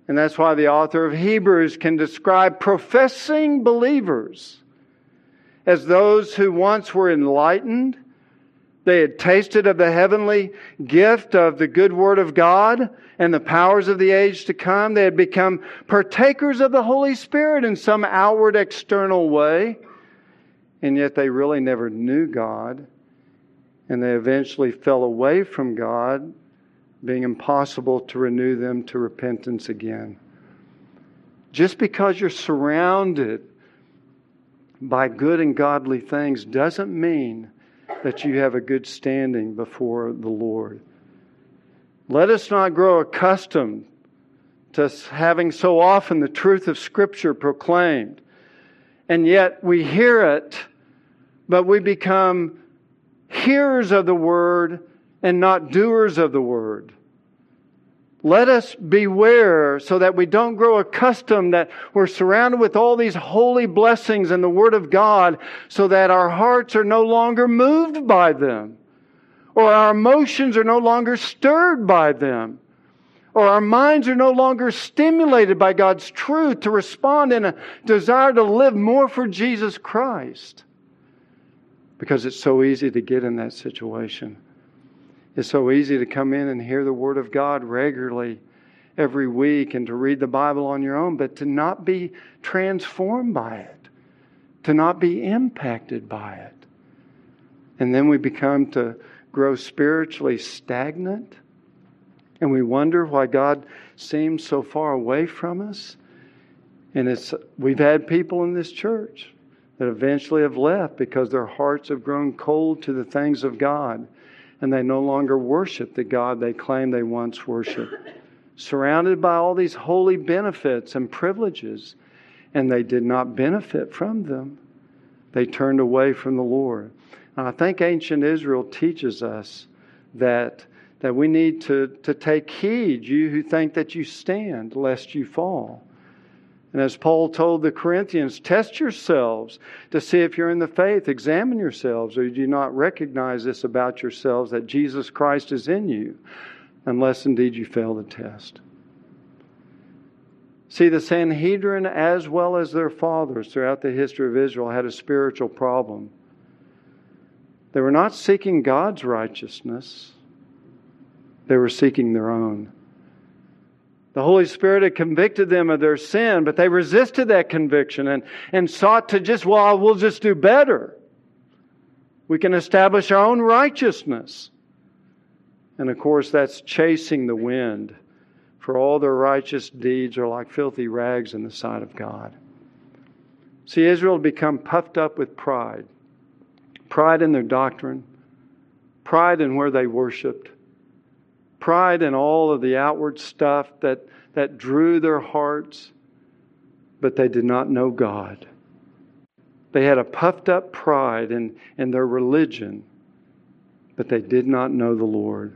And that's why the author of Hebrews can describe professing believers as those who once were enlightened they had tasted of the heavenly gift of the good word of God and the powers of the age to come. They had become partakers of the Holy Spirit in some outward external way. And yet they really never knew God. And they eventually fell away from God, being impossible to renew them to repentance again. Just because you're surrounded by good and godly things doesn't mean that you have a good standing before the Lord. Let us not grow accustomed to having so often the truth of Scripture proclaimed, and yet we hear it, but we become hearers of the Word and not doers of the Word. Let us beware so that we don't grow accustomed that we're surrounded with all these holy blessings and the Word of God so that our hearts are no longer moved by them. Or our emotions are no longer stirred by them. Or our minds are no longer stimulated by God's truth to respond in a desire to live more for Jesus Christ. Because it's so easy to get in that situation. It's so easy to come in and hear the Word of God regularly every week and to read the Bible on your own, but to not be transformed by it, to not be impacted by it. And then we become to grow spiritually stagnant and we wonder why God seems so far away from us. And it's we've had people in this church that eventually have left because their hearts have grown cold to the things of God and they no longer worship the God they claim they once worshiped. Surrounded by all these holy benefits and privileges, and they did not benefit from them. They turned away from the Lord. And I think ancient Israel teaches us that, that we need to, to take heed, you who think that you stand, lest you fall. And as Paul told the Corinthians, test yourselves to see if you're in the faith. Examine yourselves, or you do not recognize this about yourselves that Jesus Christ is in you, unless indeed you fail the test. See, the Sanhedrin, as well as their fathers throughout the history of Israel, had a spiritual problem. They were not seeking God's righteousness, they were seeking their own. The Holy Spirit had convicted them of their sin, but they resisted that conviction and, and sought to just, well, we'll just do better. We can establish our own righteousness. And of course, that's chasing the wind, for all their righteous deeds are like filthy rags in the sight of God. See, Israel had become puffed up with pride pride in their doctrine, pride in where they worshiped, pride in all of the outward stuff that, that drew their hearts, but they did not know God. They had a puffed up pride in, in their religion, but they did not know the Lord.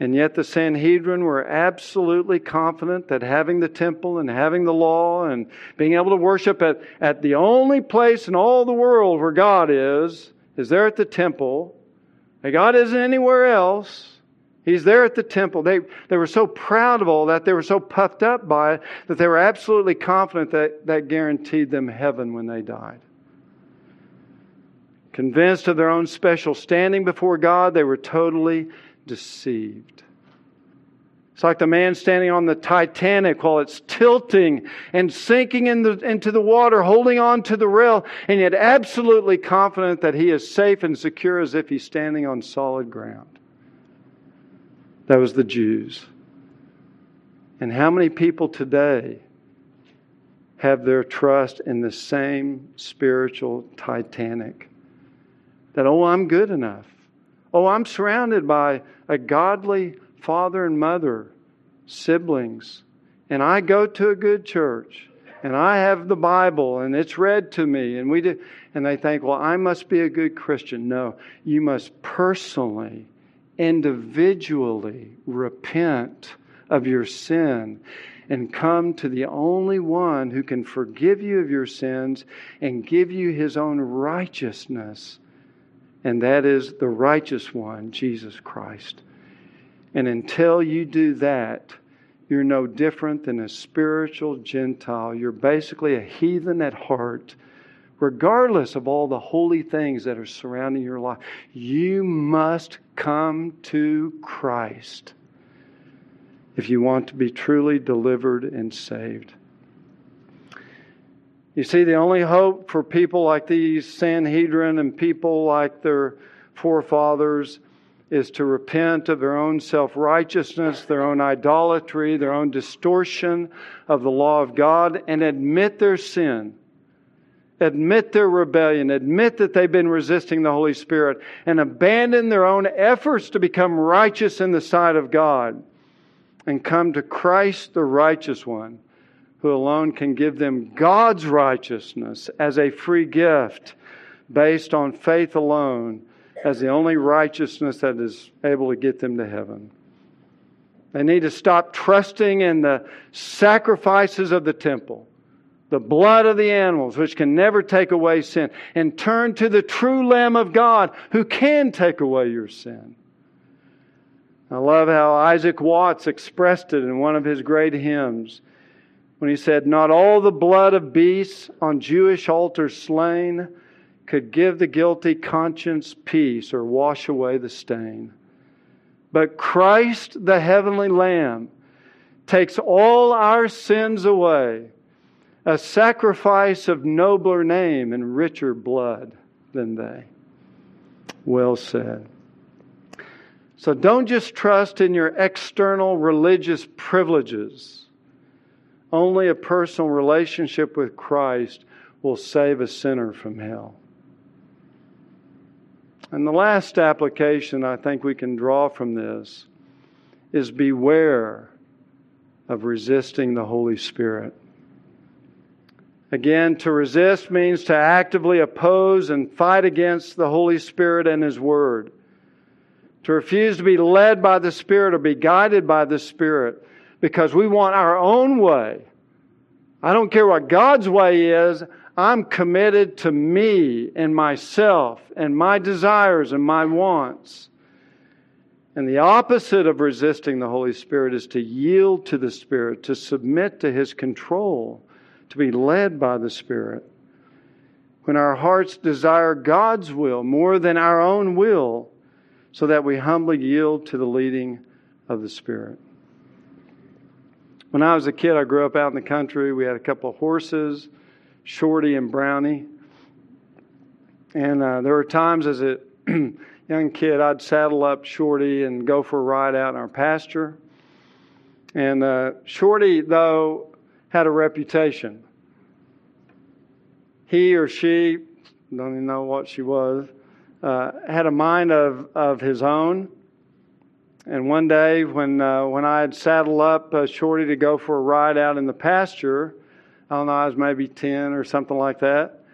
And yet the Sanhedrin were absolutely confident that having the temple and having the law and being able to worship at, at the only place in all the world where God is, is there at the temple. And God isn't anywhere else. He's there at the temple. They, they were so proud of all that, they were so puffed up by it, that they were absolutely confident that that guaranteed them heaven when they died. Convinced of their own special standing before God, they were totally deceived. It's like the man standing on the Titanic while it's tilting and sinking in the, into the water, holding on to the rail, and yet absolutely confident that he is safe and secure as if he's standing on solid ground. That was the Jews. And how many people today have their trust in the same spiritual Titanic? That, oh, I'm good enough. Oh, I'm surrounded by a godly father and mother, siblings, and I go to a good church, and I have the Bible, and it's read to me, and we do, and they think, well, I must be a good Christian. No, you must personally, individually repent of your sin and come to the only one who can forgive you of your sins and give you his own righteousness and that is the righteous one, Jesus Christ. And until you do that, you're no different than a spiritual Gentile. You're basically a heathen at heart, regardless of all the holy things that are surrounding your life. You must come to Christ if you want to be truly delivered and saved. You see, the only hope for people like these Sanhedrin and people like their forefathers is to repent of their own self righteousness, their own idolatry, their own distortion of the law of God, and admit their sin. Admit their rebellion, admit that they've been resisting the Holy Spirit, and abandon their own efforts to become righteous in the sight of God, and come to Christ, the righteous one who alone can give them God's righteousness as a free gift based on faith alone as the only righteousness that is able to get them to heaven. They need to stop trusting in the sacrifices of the temple, the blood of the animals, which can never take away sin, and turn to the true Lamb of God who can take away your sin. I love how Isaac Watts expressed it in one of his great hymns when he said, Not all the blood of beasts on Jewish altars slain could give the guilty conscience peace or wash away the stain. But Christ, the heavenly Lamb, takes all our sins away, a sacrifice of nobler name and richer blood than they. Well said. So don't just trust in your external religious privileges only a personal relationship with Christ will save a sinner from hell. And the last application I think we can draw from this is beware of resisting the Holy Spirit. Again, to resist means to actively oppose and fight against the Holy Spirit and His Word. To refuse to be led by the Spirit or be guided by the Spirit because we want our own way. I don't care what God's way is. I'm committed to me and myself and my desires and my wants. And the opposite of resisting the Holy Spirit is to yield to the Spirit, to submit to His control, to be led by the Spirit. When our hearts desire God's will more than our own will, so that we humbly yield to the leading of the Spirit. When I was a kid, I grew up out in the country. We had a couple of horses, Shorty and Brownie. And uh, there were times as a <clears throat> young kid, I'd saddle up Shorty and go for a ride out in our pasture. And uh, Shorty, though, had a reputation. He or she, don't even know what she was, uh, had a mind of, of his own. And one day, when, uh, when I had saddled up uh, Shorty to go for a ride out in the pasture, I don't know, I was maybe 10 or something like that,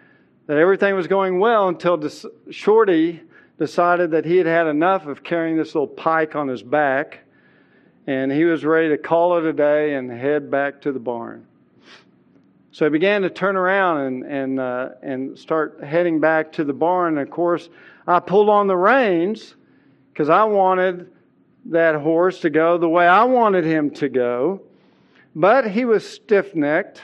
that everything was going well until Shorty decided that he had had enough of carrying this little pike on his back, and he was ready to call it a day and head back to the barn. So he began to turn around and and uh, and start heading back to the barn. And of course, I pulled on the reins because I wanted that horse to go the way I wanted him to go. But he was stiff necked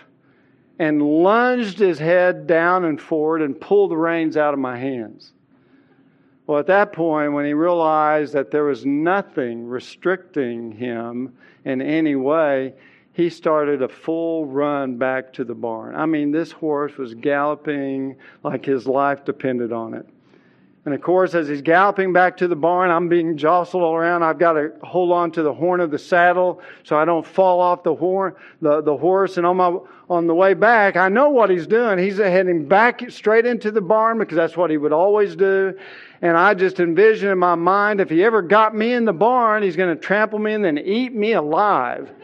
and lunged his head down and forward and pulled the reins out of my hands. Well, at that point, when he realized that there was nothing restricting him in any way, he started a full run back to the barn. I mean, this horse was galloping like his life depended on it. And of course, as he's galloping back to the barn, I'm being jostled all around. I've got to hold on to the horn of the saddle so I don't fall off the horn, the, the horse. And on my on the way back, I know what he's doing. He's heading back straight into the barn because that's what he would always do. And I just envision in my mind if he ever got me in the barn, he's going to trample me and then eat me alive. <laughs>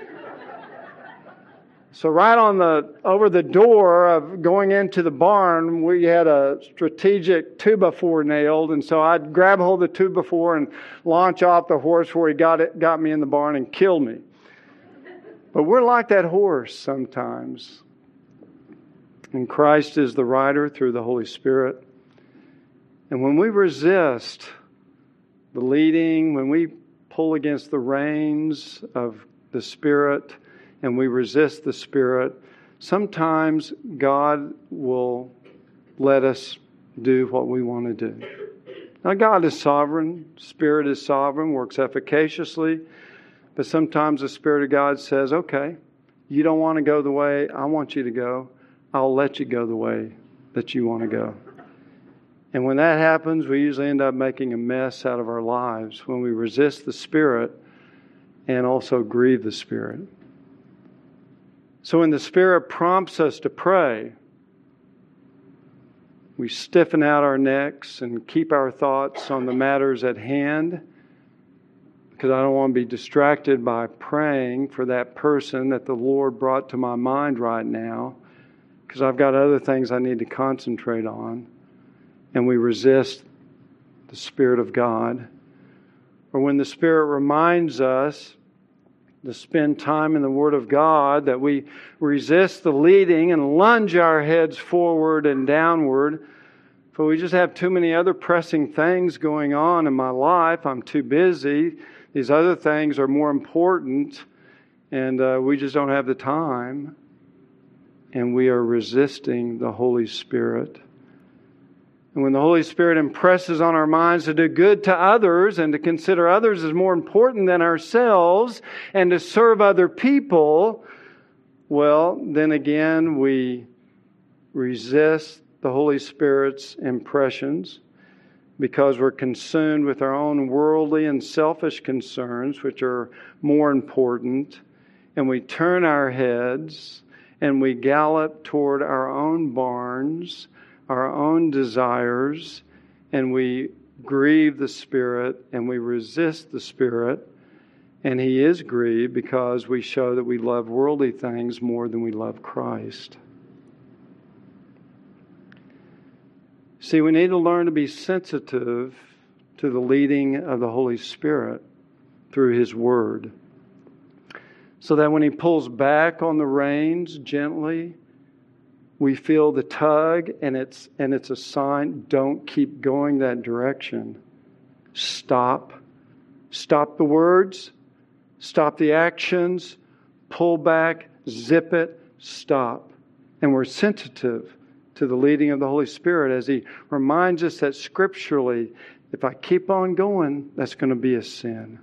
So right on the over the door of going into the barn, we had a strategic two by four nailed, and so I'd grab hold of the two by four and launch off the horse where he got it, got me in the barn and killed me. But we're like that horse sometimes. And Christ is the rider through the Holy Spirit. And when we resist the leading, when we pull against the reins of the Spirit, and we resist the Spirit, sometimes God will let us do what we want to do. Now, God is sovereign, Spirit is sovereign, works efficaciously, but sometimes the Spirit of God says, okay, you don't want to go the way I want you to go, I'll let you go the way that you want to go. And when that happens, we usually end up making a mess out of our lives when we resist the Spirit and also grieve the Spirit. So when the Spirit prompts us to pray, we stiffen out our necks and keep our thoughts on the matters at hand because I don't want to be distracted by praying for that person that the Lord brought to my mind right now because I've got other things I need to concentrate on. And we resist the Spirit of God. Or when the Spirit reminds us to spend time in the Word of God, that we resist the leading and lunge our heads forward and downward. For we just have too many other pressing things going on in my life. I'm too busy. These other things are more important, and uh, we just don't have the time. And we are resisting the Holy Spirit. And when the Holy Spirit impresses on our minds to do good to others and to consider others as more important than ourselves and to serve other people, well, then again, we resist the Holy Spirit's impressions because we're consumed with our own worldly and selfish concerns, which are more important, and we turn our heads and we gallop toward our own barns our own desires and we grieve the Spirit and we resist the Spirit. And He is grieved because we show that we love worldly things more than we love Christ. See, we need to learn to be sensitive to the leading of the Holy Spirit through His Word. So that when He pulls back on the reins gently, we feel the tug and it's and it's a sign don't keep going that direction. Stop. Stop the words. Stop the actions. Pull back. Zip it. Stop. And we're sensitive to the leading of the holy spirit as he reminds us that scripturally if i keep on going that's going to be a sin.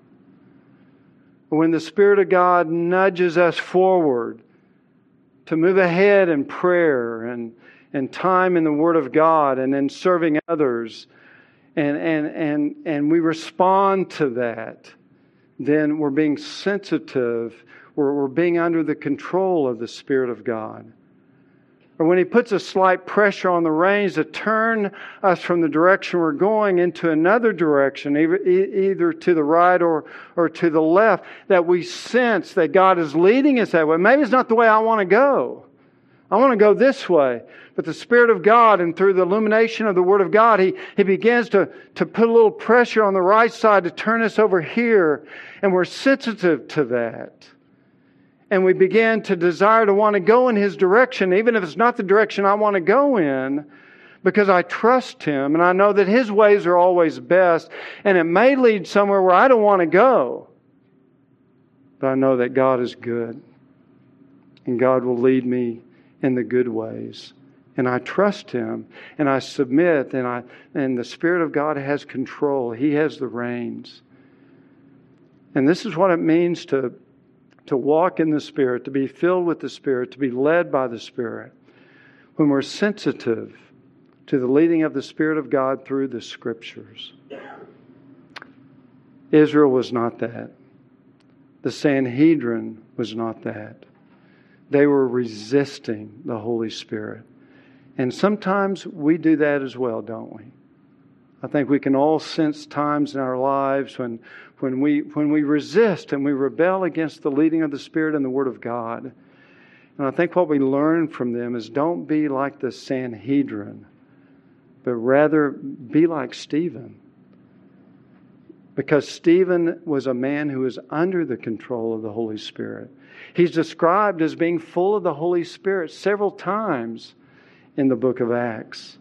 When the Spirit of God nudges us forward to move ahead in prayer and, and time in the Word of God and in serving others, and, and, and, and we respond to that, then we're being sensitive, we're, we're being under the control of the Spirit of God or when he puts a slight pressure on the reins to turn us from the direction we're going into another direction, either to the right or, or to the left, that we sense that God is leading us that way. Maybe it's not the way I want to go. I want to go this way. But the Spirit of God, and through the illumination of the Word of God, He, he begins to, to put a little pressure on the right side to turn us over here. And we're sensitive to that and we begin to desire to want to go in His direction, even if it's not the direction I want to go in, because I trust Him and I know that His ways are always best. And it may lead somewhere where I don't want to go, but I know that God is good and God will lead me in the good ways. And I trust Him and I submit, and, I, and the Spirit of God has control, He has the reins. And this is what it means to to walk in the Spirit, to be filled with the Spirit, to be led by the Spirit, when we're sensitive to the leading of the Spirit of God through the Scriptures. Israel was not that. The Sanhedrin was not that. They were resisting the Holy Spirit. And sometimes we do that as well, don't we? I think we can all sense times in our lives when when we, when we resist and we rebel against the leading of the Spirit and the Word of God. And I think what we learn from them is don't be like the Sanhedrin, but rather be like Stephen. Because Stephen was a man who was under the control of the Holy Spirit. He's described as being full of the Holy Spirit several times in the book of Acts.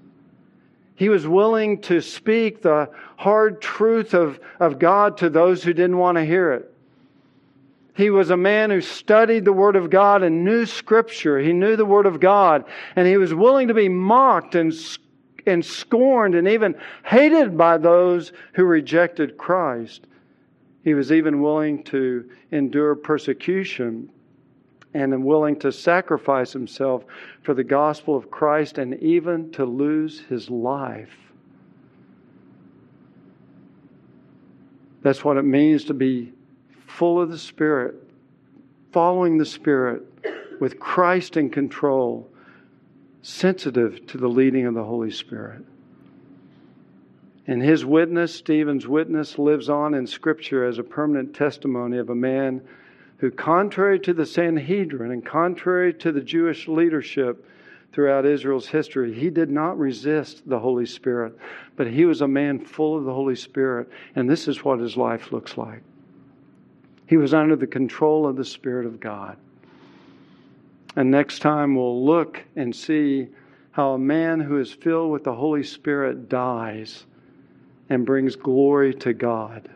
He was willing to speak the hard truth of, of God to those who didn't want to hear it. He was a man who studied the Word of God and knew Scripture. He knew the Word of God. And he was willing to be mocked and, and scorned and even hated by those who rejected Christ. He was even willing to endure persecution and willing to sacrifice himself for the gospel of Christ and even to lose his life. That's what it means to be full of the Spirit, following the Spirit, with Christ in control, sensitive to the leading of the Holy Spirit. And his witness, Stephen's witness, lives on in Scripture as a permanent testimony of a man who, contrary to the Sanhedrin and contrary to the Jewish leadership throughout Israel's history, he did not resist the Holy Spirit, but he was a man full of the Holy Spirit, and this is what his life looks like. He was under the control of the Spirit of God. And next time we'll look and see how a man who is filled with the Holy Spirit dies and brings glory to God.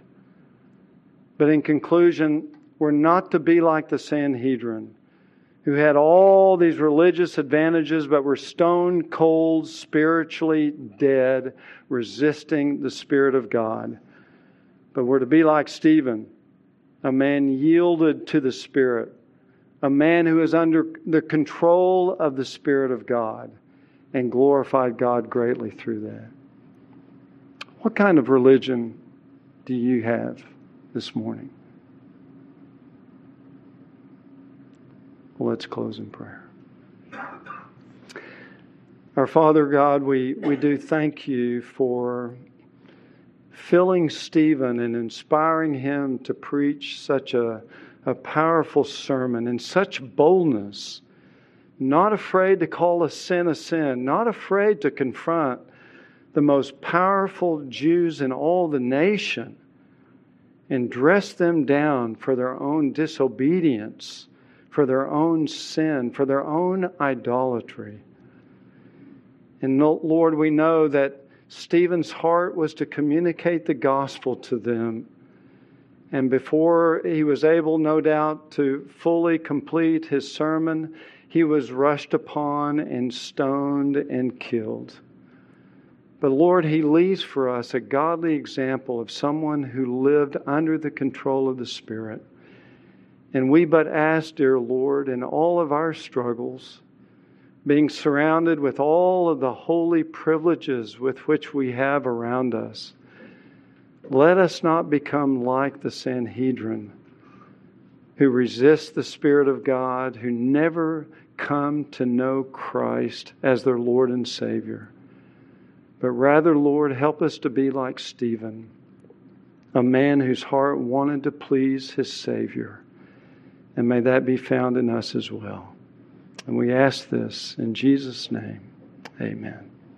But in conclusion, we're not to be like the Sanhedrin, who had all these religious advantages but were stone cold, spiritually dead, resisting the Spirit of God. But we're to be like Stephen, a man yielded to the Spirit, a man who is under the control of the Spirit of God and glorified God greatly through that. What kind of religion do you have this morning? Let's close in prayer. Our Father God, we, we do thank you for filling Stephen and inspiring him to preach such a, a powerful sermon in such boldness, not afraid to call a sin a sin, not afraid to confront the most powerful Jews in all the nation and dress them down for their own disobedience for their own sin, for their own idolatry. And Lord, we know that Stephen's heart was to communicate the gospel to them. And before he was able, no doubt, to fully complete his sermon, he was rushed upon and stoned and killed. But Lord, he leaves for us a godly example of someone who lived under the control of the Spirit And we but ask, dear Lord, in all of our struggles, being surrounded with all of the holy privileges with which we have around us, let us not become like the Sanhedrin, who resist the Spirit of God, who never come to know Christ as their Lord and Savior. But rather, Lord, help us to be like Stephen, a man whose heart wanted to please his Savior. And may that be found in us as well. And we ask this in Jesus' name. Amen.